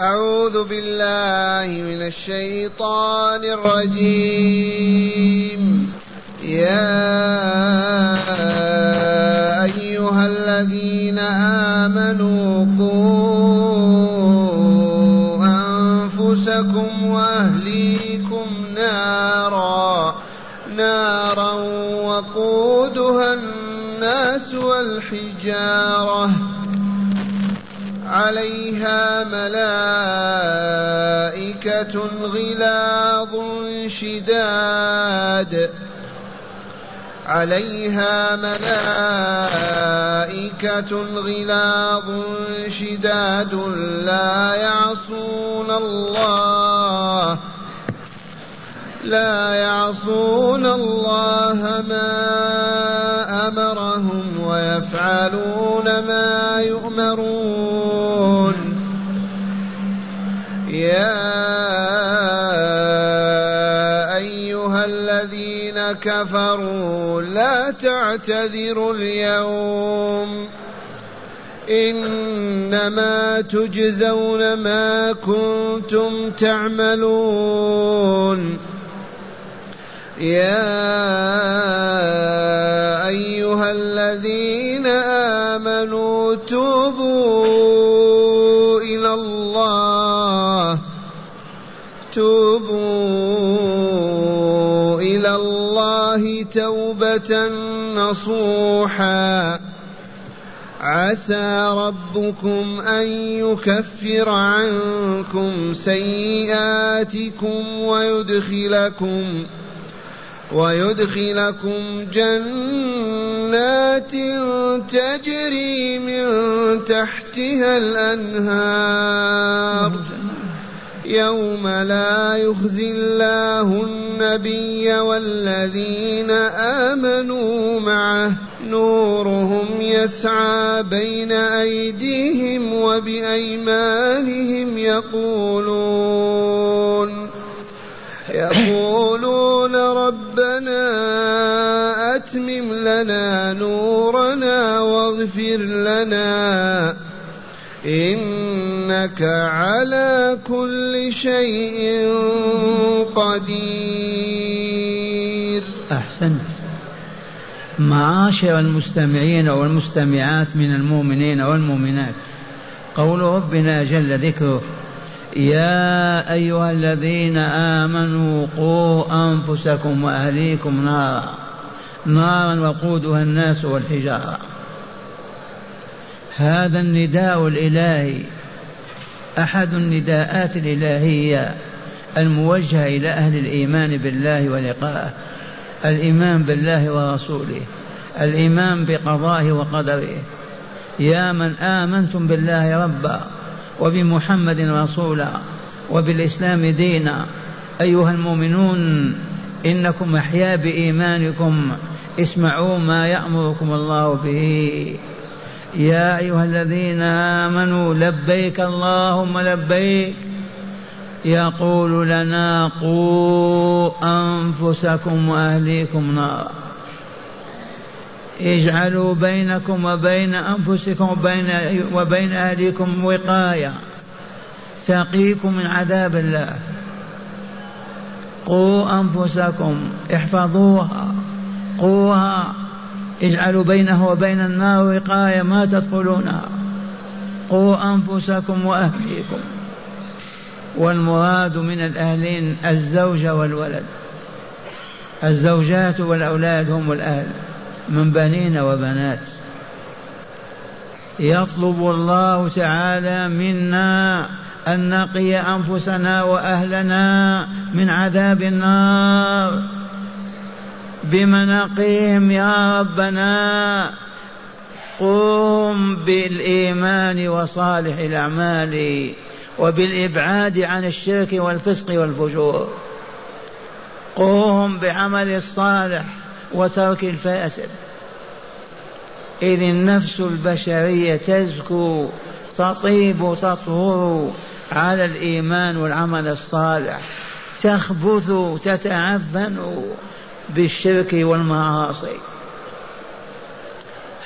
أعوذ بالله من الشيطان الرجيم. يا أيها الذين آمنوا قوا أنفسكم وأهليكم نارا نارا وقودها الناس والحجارة. عليها ملائكة شداد عليها ملائكة غلاظ شداد لا يعصون الله لا يعصون الله ما أمرهم ويفعلون ما يؤمرون. يا كفروا لا تعتذروا اليوم. إنما تجزون ما كنتم تعملون. يا أيها الذين توبة نصوحا. عسى ربكم أن يكفر عنكم سيئاتكم ويدخلكم ويدخلكم جنات تجري من تحتها الأنهار. يوم لا يخزي الله النبي والذين آمنوا معه. نورهم يسعى بين أيديهم وبأيمانهم يقولون. يقولون ربنا أتمم لنا نورنا واغفر لنا. إنك على كل شيء قدير. أحسنت. معاشر المستمعين والمستمعات من المؤمنين والمؤمنات قول ربنا جل ذكره يا أيها الذين آمنوا قوا أنفسكم وأهليكم نارا نارا وقودها الناس والحجارة. هذا النداء الإلهي أحد النداءات الإلهية الموجهة إلى أهل الإيمان بالله ولقائه الإيمان بالله ورسوله. الإيمان بقضائه وقدره. يا من آمنتم بالله ربا وبمحمد رسولا وبالإسلام دينا. أيها المؤمنون إنكم أحيا بإيمانكم. اسمعوا ما يأمركم الله به. يا أيها الذين آمنوا لبيك اللهم لبيك يقول لنا قوا أنفسكم وأهليكم نارا. اجعلوا بينكم وبين أنفسكم وبين, وبين أهليكم وقاية. تقيكم من عذاب الله. قوا أنفسكم احفظوها قوها. اجعلوا بينه وبين النار وقاية ما تدخلونها قوا أنفسكم وأهليكم. والمراد من الأهلين الزوجة والولد. الزوجات والأولاد هم الأهل من بنين وبنات. يطلب الله تعالى منا أن نقي أنفسنا وأهلنا من عذاب النار. بمناقيهم يا ربنا. قم بالإيمان وصالح الأعمال وبالإبعاد عن الشرك والفسق والفجور. قوم بعمل الصالح وترك الفاسد. إذ النفس البشرية تزكو تطيب تطهر على الإيمان والعمل الصالح. تخبث تتعفن. بالشرك والمعاصي.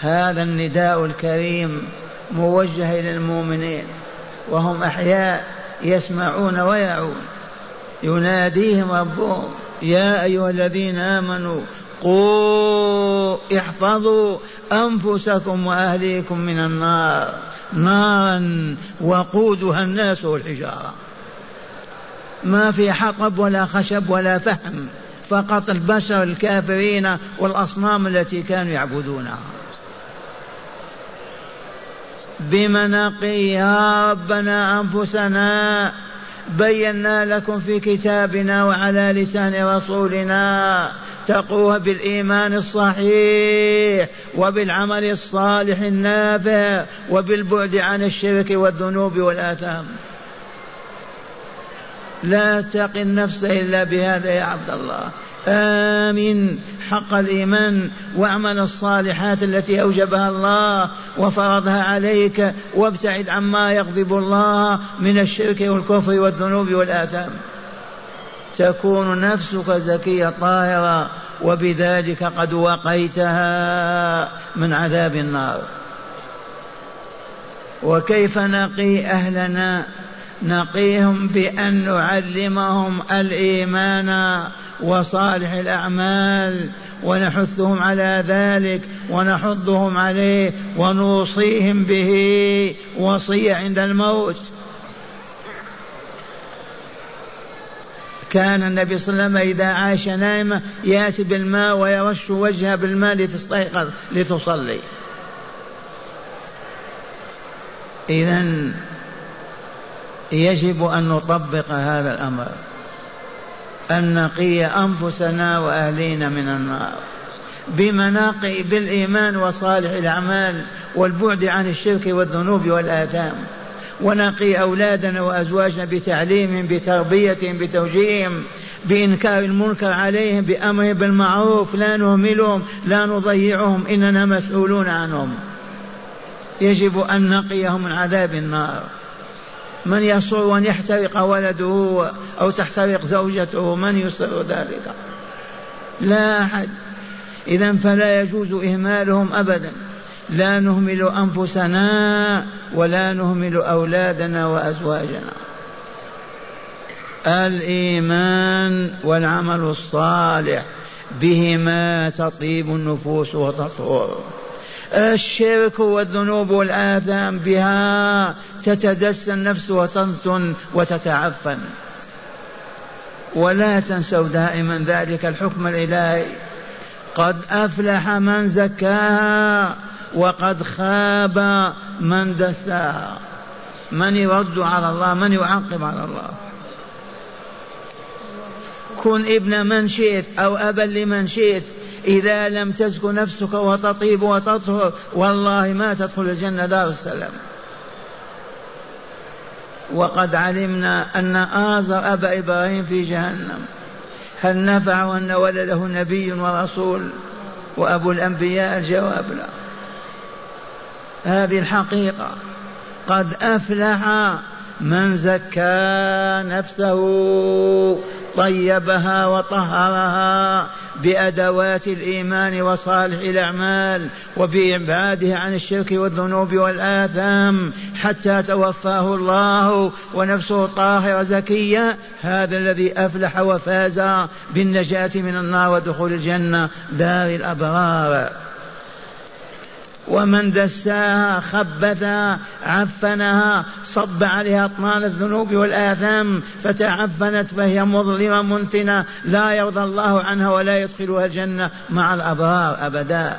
هذا النداء الكريم موجه إلى المؤمنين وهم أحياء يسمعون ويعون. يناديهم ربهم يا أيها الذين آمنوا قوا احفظوا أنفسكم وأهليكم من النار نارا وقودها الناس والحجارة. ما في حطب ولا خشب ولا فهم. فقط البشر الكافرين والأصنام التي كانوا يعبدونها. بمنقي يا ربنا أنفسنا بينا لكم في كتابنا وعلى لسان رسولنا تقوها بالإيمان الصحيح وبالعمل الصالح النافع وبالبعد عن الشرك والذنوب والآثام. لا تقي النفس إلا بهذا يا عبد الله. آمن حق الإيمان واعمل الصالحات التي أوجبها الله وفرضها عليك وابتعد عما يغضب الله من الشرك والكفر والذنوب والآثام. تكون نفسك زكية طاهرة وبذلك قد وقيتها من عذاب النار. وكيف نقي أهلنا نقيهم بأن نعلمهم الإيمان وصالح الأعمال ونحثهم على ذلك ونحضهم عليه ونوصيهم به وصية عند الموت. كان النبي صلى الله عليه وسلم إذا عاش نائما يأتي بالماء ويرش وجهه بالماء لتستيقظ لتصلي. إذا يجب أن نطبق هذا الأمر. أن نقي أنفسنا وأهلينا من النار. بمناقي بالإيمان وصالح الأعمال والبعد عن الشرك والذنوب والآثام. ونقي أولادنا وأزواجنا بتعليمهم بتربيتهم بتوجيههم بإنكار المنكر عليهم بأمر بالمعروف. لا نهملهم لا نضيعهم إننا مسؤولون عنهم. يجب أن نقيهم من عذاب النار. من يسر أن يحترق ولده أو تحترق زوجته من يسر ذلك؟ لا أحد. إذا فلا يجوز إهمالهم أبدا. لا نهمل أنفسنا ولا نهمل أولادنا وأزواجنا. الإيمان والعمل الصالح بهما تطيب النفوس وتطهر. الشرك والذنوب والآثام بها تتدس النفس وتنتن وتتعفن. ولا تنسوا دائما ذلك الحكم الإلهي. قد أفلح من زكاها وقد خاب من دساها. من يرد على الله من يعقب على الله. كن ابن من شئت أو أبا لمن شئت. إذا لم تزك نفسك وتطيب وتطهر والله ما تدخل الجنة دار السلام. وقد علمنا أن آزر أبا إبراهيم في جهنم. هل نفع أن ولده نبي ورسول وأبو الأنبياء الجواب لا. هذه الحقيقة. قد أفلح من زكى نفسه طيبها وطهرها بأدوات الإيمان وصالح الأعمال وبإبعاده عن الشرك والذنوب والآثام حتى توفاه الله ونفسه طاهرة زكية. هذا الذي أفلح وفاز بالنجاة من النار ودخول الجنة دار الأبرار. ومن دساها خبثها عفنها صب عليها اطنان الذنوب والآثام فتعفنت فهي مظلمة منتنة لا يرضى الله عنها ولا يدخلها الجنة مع الأبرار ابدا.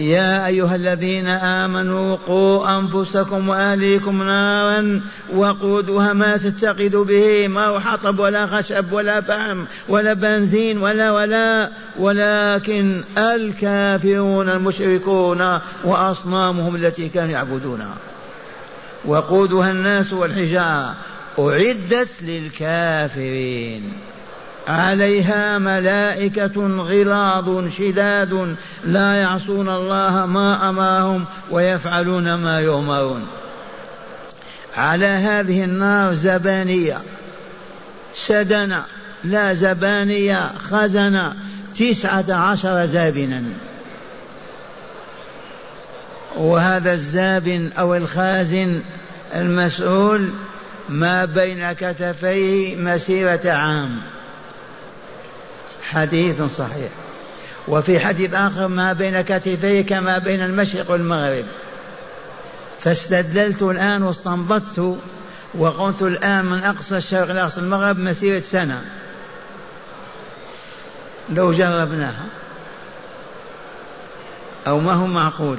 يا أيها الذين آمنوا قوا أنفسكم وأهليكم نارا وقودها ما تتقد به ما حطب ولا خشب ولا فحم ولا بنزين ولا ولا ولكن الكافرون المشركون وأصنامهم التي كانوا يعبدونها. وقودها الناس والحجارة. أعدت للكافرين. عليها ملائكة غلاظ شداد لا يعصون الله ما أمرهم ويفعلون ما يؤمرون. على هذه النار زبانية سدنا لا زبانية خزنة تسعة عشر زابنا. وهذا الزابن أو الخازن المسؤول ما بين كتفيه مسيرة عام. حديث صحيح. وفي حديث آخر ما بين كتفيه كما بين المشرق والمغرب. فاستدللت الآن واستنبطت وقلت الآن من أقصى الشرق إلى أقصى المغرب مسيرة سنة. لو جربناها. أو ما هو معقول؟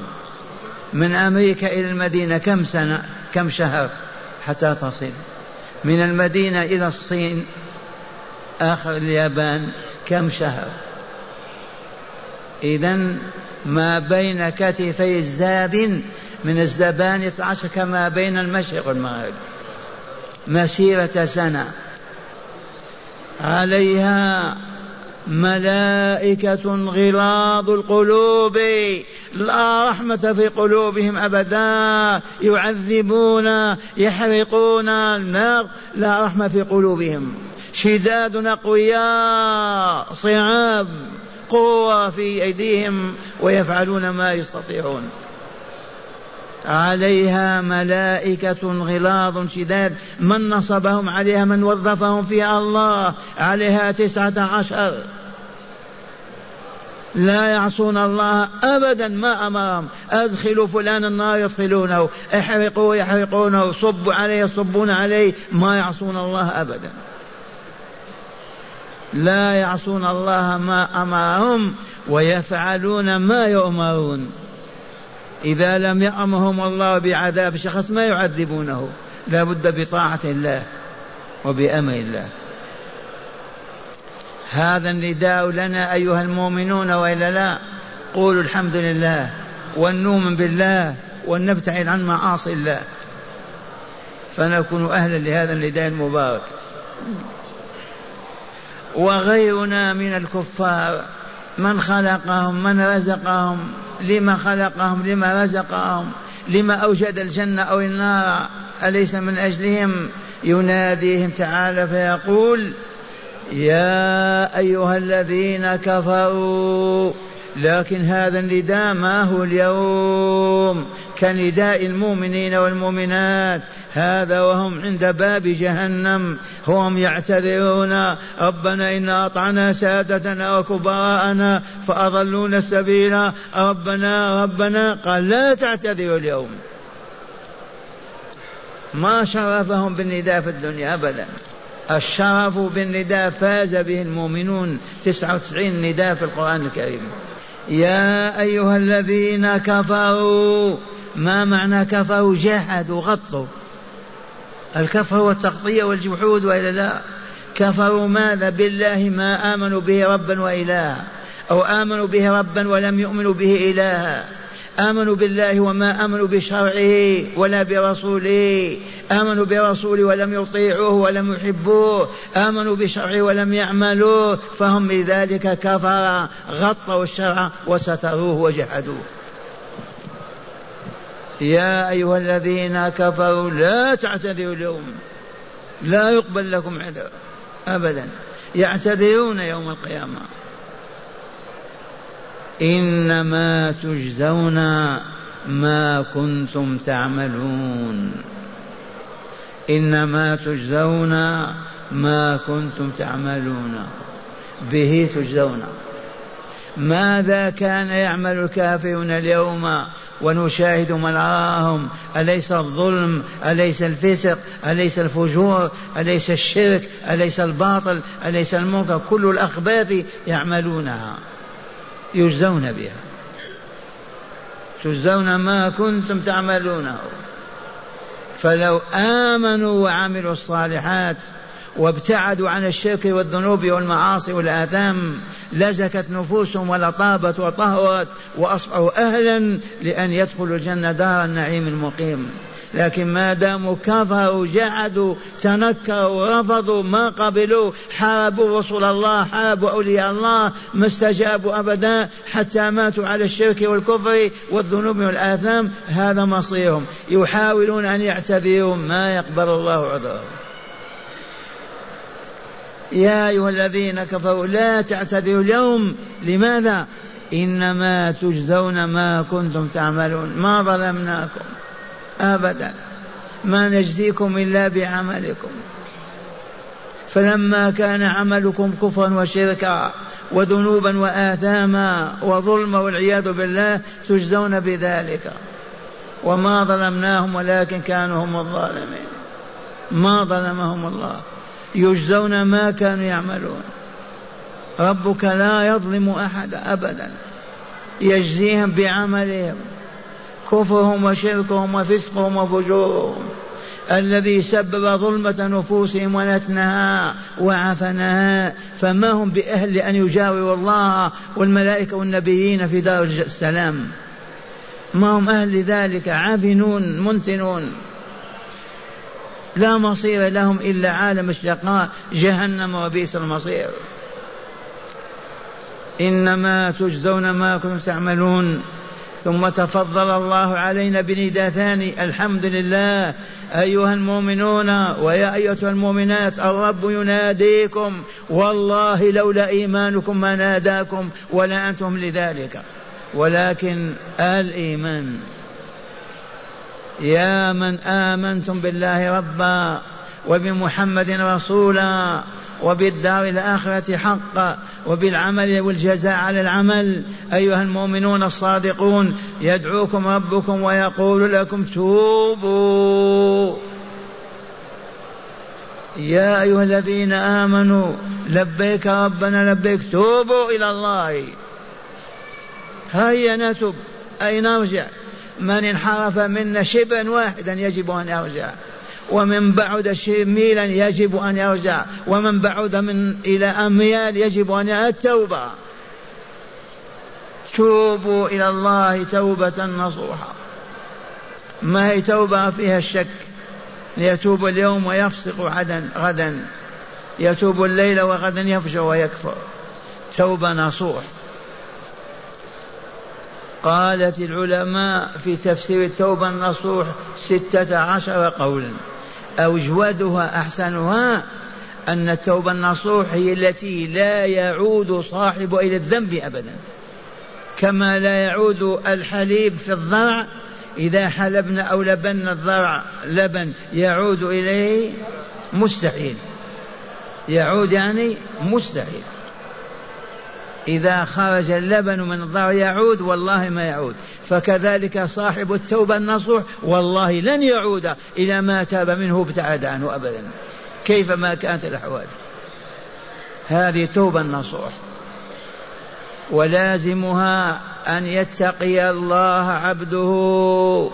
من أمريكا إلى المدينة كم سنة؟ كم شهر؟ حتى تصل. من المدينة إلى الصين آخر اليابان كم شهر؟ إذا ما بين كتفي الزاب من الزبانية عشر كما بين المشرق والمغرب. مسيرة سنة. عليها ملائكة غلاظ القلوب لا رحمة في قلوبهم أبدا. يعذبون يحرقون النار لا رحمة في قلوبهم. شداد أقوياء صعاب قوة في أيديهم ويفعلون ما يستطيعون. عليها ملائكة غلاظ شداد من نصبهم عليها من وظفهم فيها الله عليها تسعة عشر. لا يعصون الله أبدا ما أمرهم. أدخلوا فلان النار يدخلونه احرقوا يحرقونه صبوا عليه يصبون عليه. ما يعصون الله أبدا. لا يعصون الله ما أمرهم ويفعلون ما يؤمرون. إذا لم يأمرهم الله بعذاب شخص ما يعذبونه. لا بد بطاعة الله وبأمر الله. هذا النداء لنا أيها المؤمنون وإلا لا. قولوا الحمد لله ونؤمن بالله ونبتعد عن معاصي الله. فنكون أهلا لهذا النداء المبارك. وغيرنا من الكفار من خلقهم من رزقهم لما خلقهم لما رزقهم لما أوجد الجنة أو النار أليس من أجلهم؟ يناديهم تعالى فيقول يا أيها الذين كفروا لكن هذا النداء ما هو اليوم؟ كنداء المؤمنين والمؤمنات. هذا وهم عند باب جهنم هم يعتذرون ربنا إنا أطعنا سادتنا وكبراءنا فأضلونا السبيل ربنا ربنا قال لا تعتذروا اليوم. ما شرفهم بالنداء في الدنيا أبدا. الشرف بالنداء فاز به المؤمنون تسعة وتسعين نداء في القرآن الكريم. يا أيها الذين كفروا ما معنى كفروا؟ جحدوا غطوا. الكفر والتغطية والجحود وإلا لا. كفروا ماذا؟ بالله ما آمنوا به ربا وإلها. أو آمنوا به ربا ولم يؤمنوا به إلها. آمنوا بالله وما آمنوا بشرعه ولا برسوله. آمنوا برسوله ولم يطيعوه ولم يحبوه. آمنوا بشرعه ولم يعملوه. فهم لذلك كفر غطوا الشرع وستروه وجحدوه. يا أيها الذين كفروا لا تعتذروا اليوم. لا يقبل لكم عذر أبدا. يعتذرون يوم القيامة. إنما تجزون ما كنتم تعملون. إنما تجزون ما كنتم تعملون. به تجزون. ماذا كان يعمل الكافرون اليوم ونشاهد من راهم أليس الظلم؟ أليس الفسق؟ أليس الفجور؟ أليس الشرك؟ أليس الباطل؟ أليس المنكر؟ كل الأخباث يعملونها. يجزون بها. تجزون ما كنتم تعملونه فلو آمنوا وعملوا الصالحات وابتعدوا عن الشرك والذنوب والمعاصي والآثام لزكت نفوسهم ولطابت وطهرت وأصبحوا أهلا لأن يدخلوا الجنة دار النعيم المقيم. لكن ما داموا كفروا جحدوا تنكروا رفضوا ما قبلوا حاربوا رسول الله حاربوا أولياء الله ما استجابوا أبدا حتى ماتوا على الشرك والكفر والذنوب والآثام. هذا مصيرهم. يحاولون أن يعتذروا ما يقبل الله عذرهم. يا أيها الذين كفروا لا تعتذروا اليوم. لماذا؟ إنما تجزون ما كنتم تعملون ما ظلمناكم أبدا ما نجزيكم إلا بعملكم. فلما كان عملكم كفرا وشركا وذنوبا وآثاما وظلما والعياذ بالله تجزون بذلك. وما ظلمناهم ولكن كانوا هم الظالمين. ما ظلمهم الله. يجزون ما كانوا يعملون. ربك لا يظلم أحد ابدا. يجزيهم بعملهم كفرهم وشركهم وفسقهم وفجورهم. الذي سبب ظلمة نفوسهم ونتنها وعفنها فما هم بأهل أن يجاوروا الله والملائكة والنبيين في دار السلام؟ ما هم أهل لذلك عافنون منتنون. لا مصير لهم إلا عالم الشقاء جهنم وبئس المصير. إنما تجزون ما كنتم تعملون. ثم تفضل الله علينا بنداء ثاني الحمد لله. أيها المؤمنون ويا أيتها المؤمنات الرب يناديكم. والله لولا إيمانكم ما ناداكم ولا أنتم لذلك. ولكن الإيمان يا من آمنتم بالله ربا وبمحمد رسولا وبالدار الآخرة حقا وبالعمل والجزاء على العمل أيها المؤمنون الصادقون يدعوكم ربكم ويقول لكم توبوا. يا أيها الذين آمنوا لبيك ربنا لبيك توبوا إلى الله. هيا نتب أي نرجع؟ من انحرف منا شبرا واحدا يجب أن يرجع. ومن بعد ميلا يجب أن يرجع. ومن بعد من إلى أميال يجب أن التوبة. توبوا إلى الله توبة نصوحة ما هي توبة فيها الشك؟ يتوب اليوم ويفسق غدا غدا. يتوب الليل وغدا يفجر ويكفر. توبة نصوح. قالت العلماء في تفسير التوبة النصوح ستة عشر قولا. أوجودها أحسنها أن التوبة النصوح هي التي لا يعود صاحب إلى الذنب أبدا. كما لا يعود الحليب في الضرع إذا حلبنا أو لبنا الضرع لبن يعود إليه مستحيل. يعود يعني مستحيل. إذا خرج اللبن من الضرع يعود والله ما يعود. فكذلك صاحب التوبة النصوح والله لن يعود إلى ما تاب منه ابتعد عنه أبدا. كيفما كانت الأحوال؟ هذه توبة النصوح. ولازمها أن يتقي الله عبده.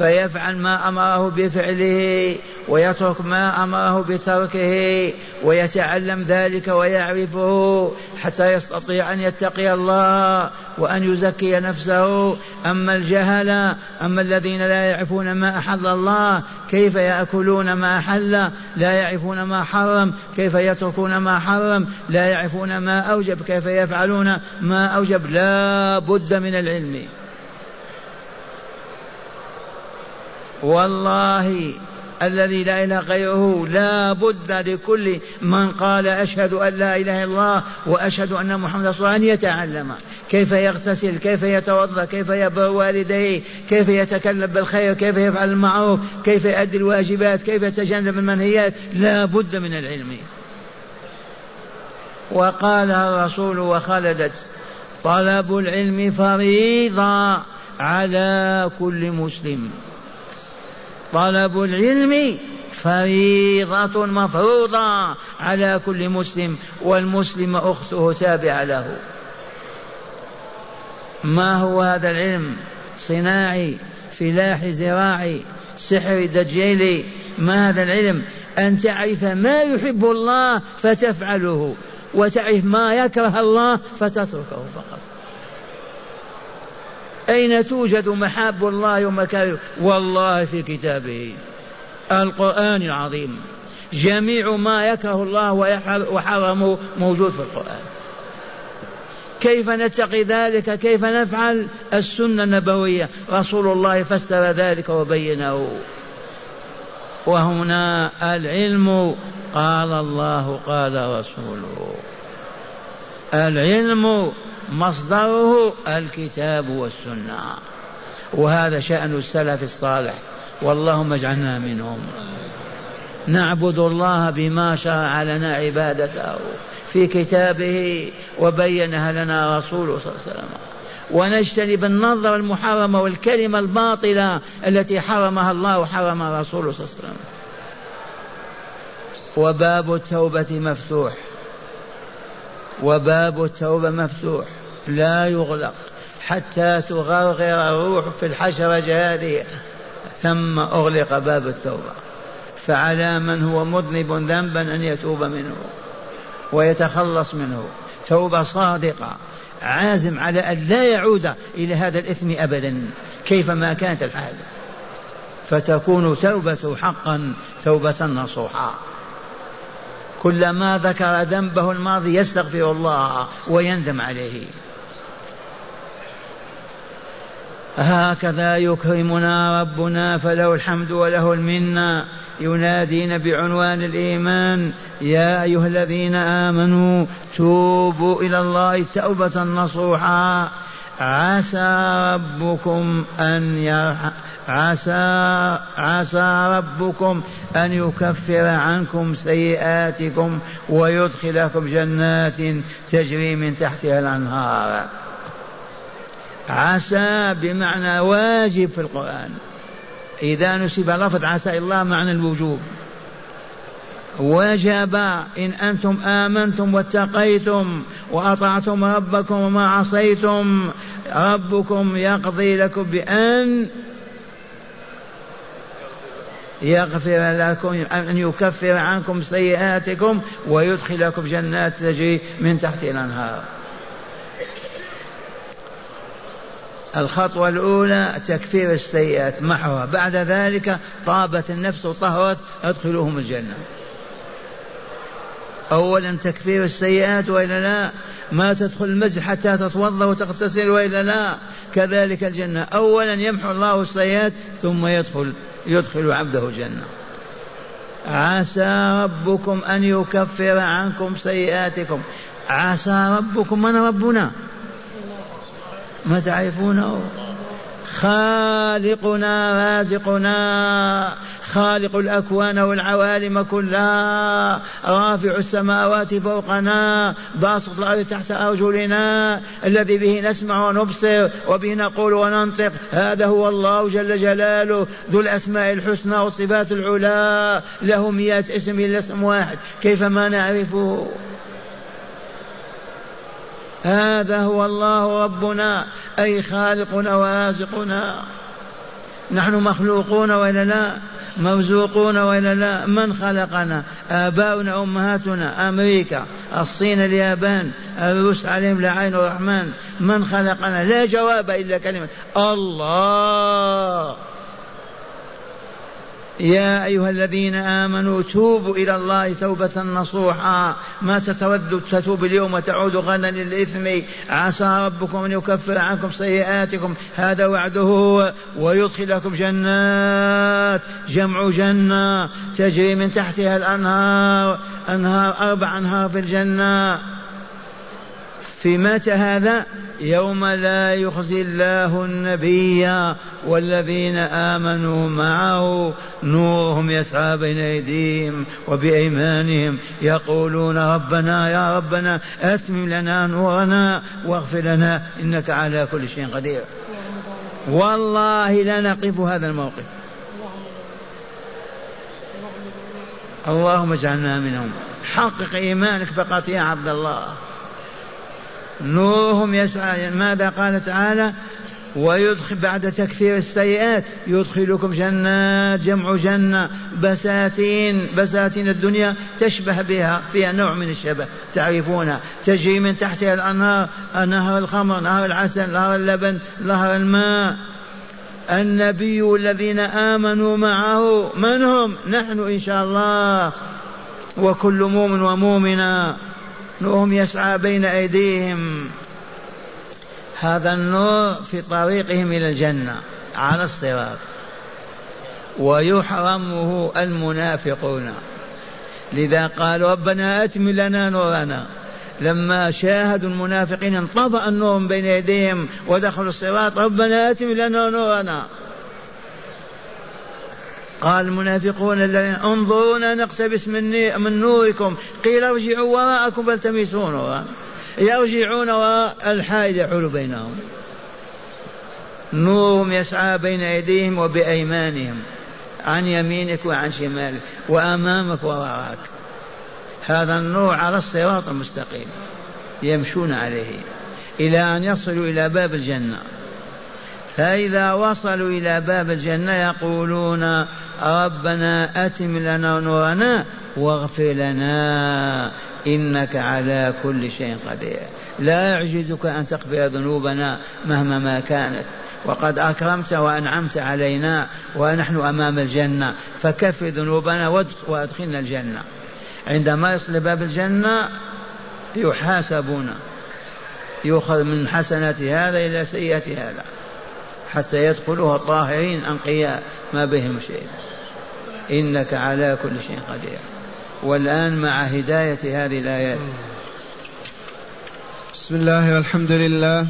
فيفعل ما أمره بفعله ويترك ما أمره بتركه ويتعلم ذلك ويعرفه حتى يستطيع أن يتقي الله وأن يزكي نفسه. أما الجهل أما الذين لا يعرفون ما أحل الله كيف يأكلون ما أحل؟ لا يعرفون ما حرم كيف يتركون ما حرم؟ لا يعرفون ما أوجب كيف يفعلون ما أوجب؟ لا بد من العلم. والله الذي لا إله غيره لا بد لكل من قال أشهد أن لا إله إلا الله وأشهد أن محمد رسول الله أن يتعلم. كيف يغتسل؟ كيف يتوضأ؟ كيف يبر والديه؟ كيف يتكلم بالخير؟ كيف يفعل المعروف؟ كيف يؤدي الواجبات؟ كيف يتجنب المنهيات؟ لا بد من العلم. وقالها الرسول وخلدت طلب العلم فريضة على كل مسلم. طلب العلم فريضة مفروضة على كل مسلم والمسلم أخته تابعة له. ما هو هذا العلم؟ صناعي فلاح زراعي سحر دجيلي. ما هذا العلم؟ أن تعرف ما يحب الله فتفعله وتعرف ما يكره الله فتتركه فقط. أين توجد محاب الله ومكاره والله في كتابه. القرآن العظيم. جميع ما يكره الله وحرمه موجود في القرآن. كيف نتقي ذلك؟ كيف نفعل؟ السنة النبوية. رسول الله فسر ذلك وبينه. وهنا العلم. قال الله قال رسوله. العلم مصدره الكتاب والسنة. وهذا شأن السلف الصالح. واللهم اجعلنا منهم. نعبد الله بما شرع لنا عبادته في كتابه وبينها لنا رسوله صلى الله عليه وسلم. ونجتنب النظر المحرمة والكلمة الباطلة التي حرمها الله وحرم رسوله صلى الله عليه وسلم. وباب التوبة مفتوح. وباب التوبة مفتوح. لا يغلق حتى تغرغر الروح في الحشرة هذه ثم أغلق باب التوبة. فعلى من هو مذنب ذنبا أن يتوب منه ويتخلص منه. توبة صادقة. عازم على أن لا يعود إلى هذا الإثم أبدا كيفما كانت الحال. فتكون توبته حقا توبة نصوحا. كلما ذكر ذنبه الماضي يستغفر الله ويندم عليه. هكذا يكرمنا ربنا فله الحمد وله المنة. ينادينا بعنوان الإيمان. يا أيها الذين آمنوا توبوا إلى الله توبة نصوحا. عسى ربكم أن يرحم عسى عسى ربكم أن يكفر عنكم سيئاتكم ويدخلكم جنات تجري من تحتها الأنهار. عسى بمعنى واجب في القرآن. إذا نسب لفظ عسى الله معنى الوجوب. وجب إن أنتم آمنتم واتقيتم وأطعتم ربكم وما عصيتم ربكم يقضي لكم بأن يغفر لكم أن يكفر عنكم سيئاتكم ويدخلكم جنات تجري من تحت الأنهار. الخطوة الأولى تكفير السيئات محوها بعد ذلك طابت النفس وطهرت أدخلوهم الجنة. أولا تكفير السيئات وإلا لا؟ ما تدخل المسجد حتى تتوضأ وتغتسل وإلا لا؟ كذلك الجنة. اولا يمحو الله السيئات ثم يدخل يدخل عبده الجنه عسى ربكم أن يكفر عنكم سيئاتكم. عسى ربكم من ربنا؟ ما تعرفونه؟ خالقنا رازقنا خالق الأكوان والعوالم كلها رافع السماوات فوقنا باسط الأرض تحت أرجلنا الذي به نسمع ونبصر وبه نقول وننطق. هذا هو الله جل جلاله ذو الأسماء الحسنى والصفات العلى. له مئة اسم إلا اسم واحد. كيف ما نعرفه؟ هذا هو الله ربنا أي خالقنا ورازقنا. نحن مخلوقون ولا لا؟ مرزوقون ولا لا؟ من خلقنا؟ آباؤنا أمهاتنا أمريكا الصين اليابان الروس عليهم لعين الرحمن. من خلقنا؟ لا جواب إلا كلمة الله. يا أيها الذين آمنوا توبوا إلى الله توبة نصوحا. ما تتردد تتوب اليوم وتعود غدا للإثم. عسى ربكم أن يكفر عنكم سيئاتكم. هذا وعده ويدخلكم جنات. جمع جنة تجري من تحتها الأنهار. أنهار أربع أنهار في الجنة. في متى هذا يوم لا يخزي الله النبي والذين آمنوا معه نورهم يسعى بين أيديهم وبأيمانهم يقولون ربنا يا ربنا أتمم لنا نورنا واغفر لنا إنك على كل شيء قدير. والله لا نقف هذا الموقف. اللهم اجعلنا منهم. حقق إيمانك فقط يا عبد الله. نورهم يسعى ماذا قال تعالى؟ ويدخل بعد تكفير السيئات يدخلكم جنات جمع جنة بساتين بساتين الدنيا تشبه بها فيها نوع من الشبه تعرفونها؟ تجري من تحتها الأنهار نهر الخمر نهر العسل نهر اللبن نهر الماء. النبي الذين آمنوا معه من هم؟ نحن إن شاء الله. وكل مؤمن ومؤمنة. نورهم يسعى بين أيديهم. هذا النور في طريقهم إلى الجنة على الصراط. ويحرمه المنافقون. لذا قال ربنا أتم لنا نورنا. لما شاهدوا المنافقين انطفأ النور بين يديهم ودخلوا الصراط ربنا أتم لنا نورنا. قال المنافقون الذين انظرونا نقتبس من من نوركم قيل ارجعوا وراءكم فالتمسوا نورا يرجعون وراء الحائل يحول بينهم. نورهم يسعى بين أيديهم وبأيمانهم عن يمينك وعن شمالك وأمامك ووراءك هذا النور على الصراط المستقيم يمشون عليه إلى أن يصلوا إلى باب الجنة. فإذا وصلوا إلى باب الجنة يقولون ربنا أتم لنا نورنا واغفر لنا إنك على كل شيء قدير. لا يعجزك أن تغفر ذنوبنا مهما ما كانت. وقد أكرمت وأنعمت علينا ونحن أمام الجنة. فكفر ذنوبنا وأدخلنا الجنة. عندما يصل باب الجنة يحاسبون يؤخذ من حسنات هذا إلى سيئة هذا. حتى يدخلوها طاهرين أنقياء. ما بهم شيء. إنك على كل شيء قدير. والآن مع هداية هذه الآيات. بسم الله والحمد لله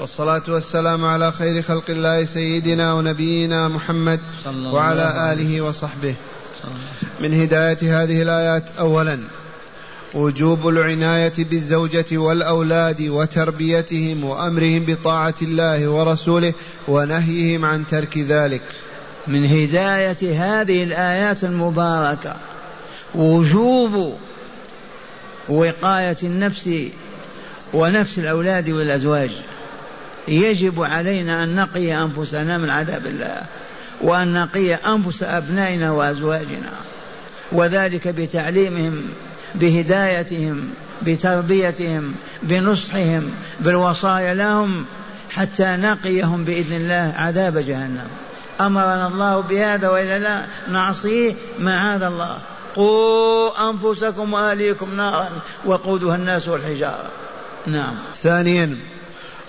والصلاة والسلام على خير خلق الله سيدنا ونبينا محمد وعلى آله وصحبه. من هداية هذه الآيات أولا وجوب العناية بالزوجة والأولاد وتربيتهم وأمرهم بطاعة الله ورسوله ونهيهم عن ترك ذلك. من هداية هذه الآيات المباركة. وجوب وقاية النفس ونفس الأولاد والأزواج. يجب علينا أن نقي أنفسنا من عذاب الله وأن نقي أنفس أبنائنا وأزواجنا. وذلك بتعليمهم بهدايتهم بتربيتهم بنصحهم بالوصايا لهم حتى نقيهم بإذن الله عذاب جهنم. أمرنا الله بهذا وإلا لا نعصيه معاذ الله. قوا أنفسكم وأهليكم نارا وقودها الناس والحجارة. نعم. ثانيا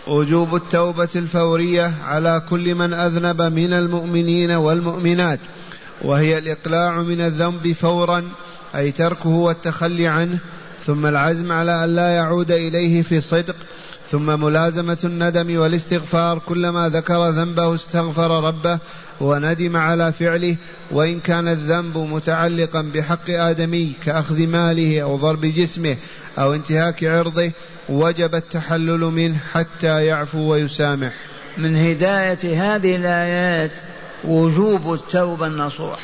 وجوب التوبة الفورية على كل من أذنب من المؤمنين والمؤمنات وهي الإقلاع من الذنب فورا أي تركه والتخلي عنه ثم العزم على أن لا يعود إليه في صدق ثم ملازمة الندم والاستغفار كلما ذكر ذنبه استغفر ربه وندم على فعله وإن كان الذنب متعلقا بحق آدمي كأخذ ماله أو ضرب جسمه أو انتهاك عرضه وجب التحلل منه حتى يعفو ويسامح. من هداية هذه الآيات وجوب التوبة النصوح.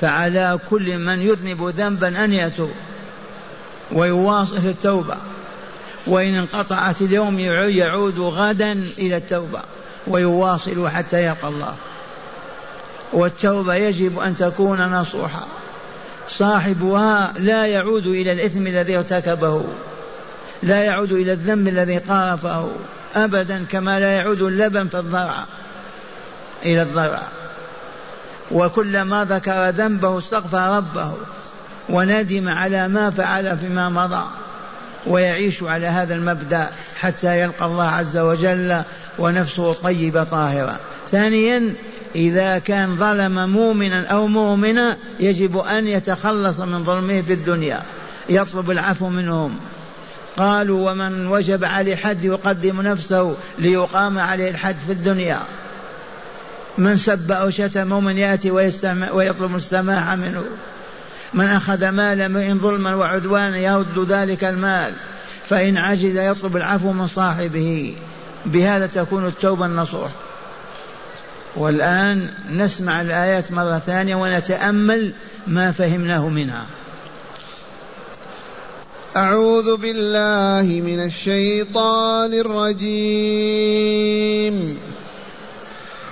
فعلى كل من يذنب ذنبا أن يتوب ويواصل التوبة. وإن انقطعت اليوم يعود غدا إلى التوبة ويواصل حتى يلقى الله. والتوبة يجب أن تكون نصوحا. صاحبها لا يعود إلى الإثم الذي ارتكبه لا يعود إلى الذنب الذي قارفه أبدا كما لا يعود اللبن في الضرع إلى الضرع. وكلما ذكر ذنبه استغفر ربه وندم على ما فعل فيما مضى. ويعيش على هذا المبدأ حتى يلقى الله عز وجل ونفسه طيبة طاهرة. ثانيا إذا كان ظلم مؤمنا أو مؤمنا يجب أن يتخلص من ظلمه في الدنيا. يطلب العفو منهم. قالوا ومن وجب عليه حد يقدم نفسه ليقام عليه الحد في الدنيا. من سب أو شتم مؤمن يأتي ويطلب السماح منه. من أخذ مال امرئ ظلما وعدوانا يرد ذلك المال فإن عجز يطلب العفو من صاحبه. بهذا تكون التوبة النصوح. والآن نسمع الآيات مرة ثانية ونتأمل ما فهمناه منها. أعوذ بالله من الشيطان الرجيم.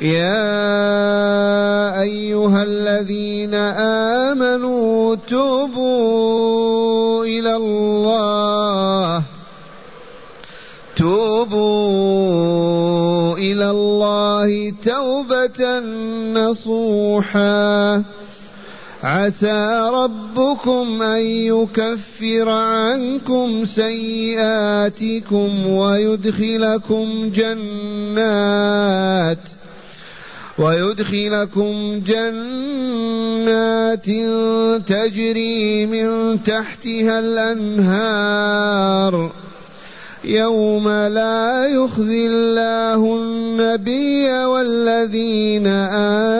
يا أيها الذين آمنوا توبوا إلى الله. توبوا إلى الله توبة نصوحا. عسى ربكم أن يكفر عنكم سيئاتكم ويدخلكم جنات. ويدخلكم جنات تجري من تحتها الأنهار. يوم لا يخزي الله النبي والذين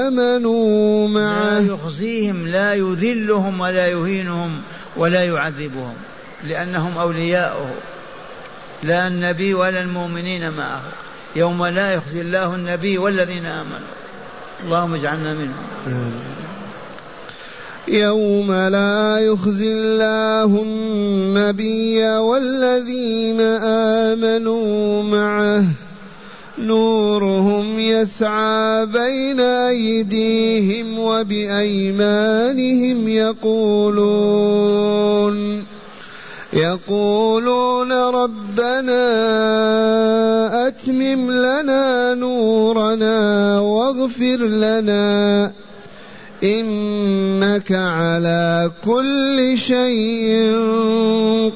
آمنوا معه. لا يخزيهم لا يذلهم ولا يهينهم ولا يعذبهم لأنهم أولياؤه لا النبي ولا المؤمنين معه. يوم لا يخزي الله النبي والذين آمنوا. اللهم اجعلنا منهم. يوم لا يخزي الله النبي والذين آمنوا معه. نورهم يسعى بين أيديهم وبأيمانهم يقولون. يقولون ربنا أتمم لنا نورنا واغفر لنا إنك على كل شيء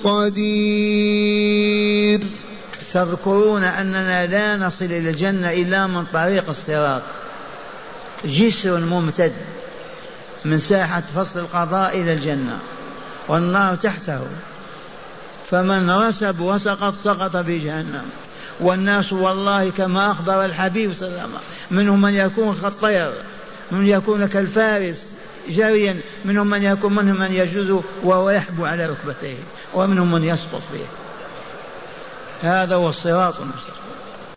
قدير. تذكرون أننا لا نصل إلى الجنة إلا من طريق الصراط. جسر ممتد من ساحة فصل القضاء إلى الجنة والنار تحته. فمن رسب وسقط سقط في جهنم. والناس والله كما أخبر الحبيب صلى الله عليه وسلم منهم من يكون كالطير من يكون كالفارس جريا منهم من يكون منهم من يجوز وهو يحبو على ركبتيه ومنهم من يسقط فيه هذا هو الصراط المستقيم.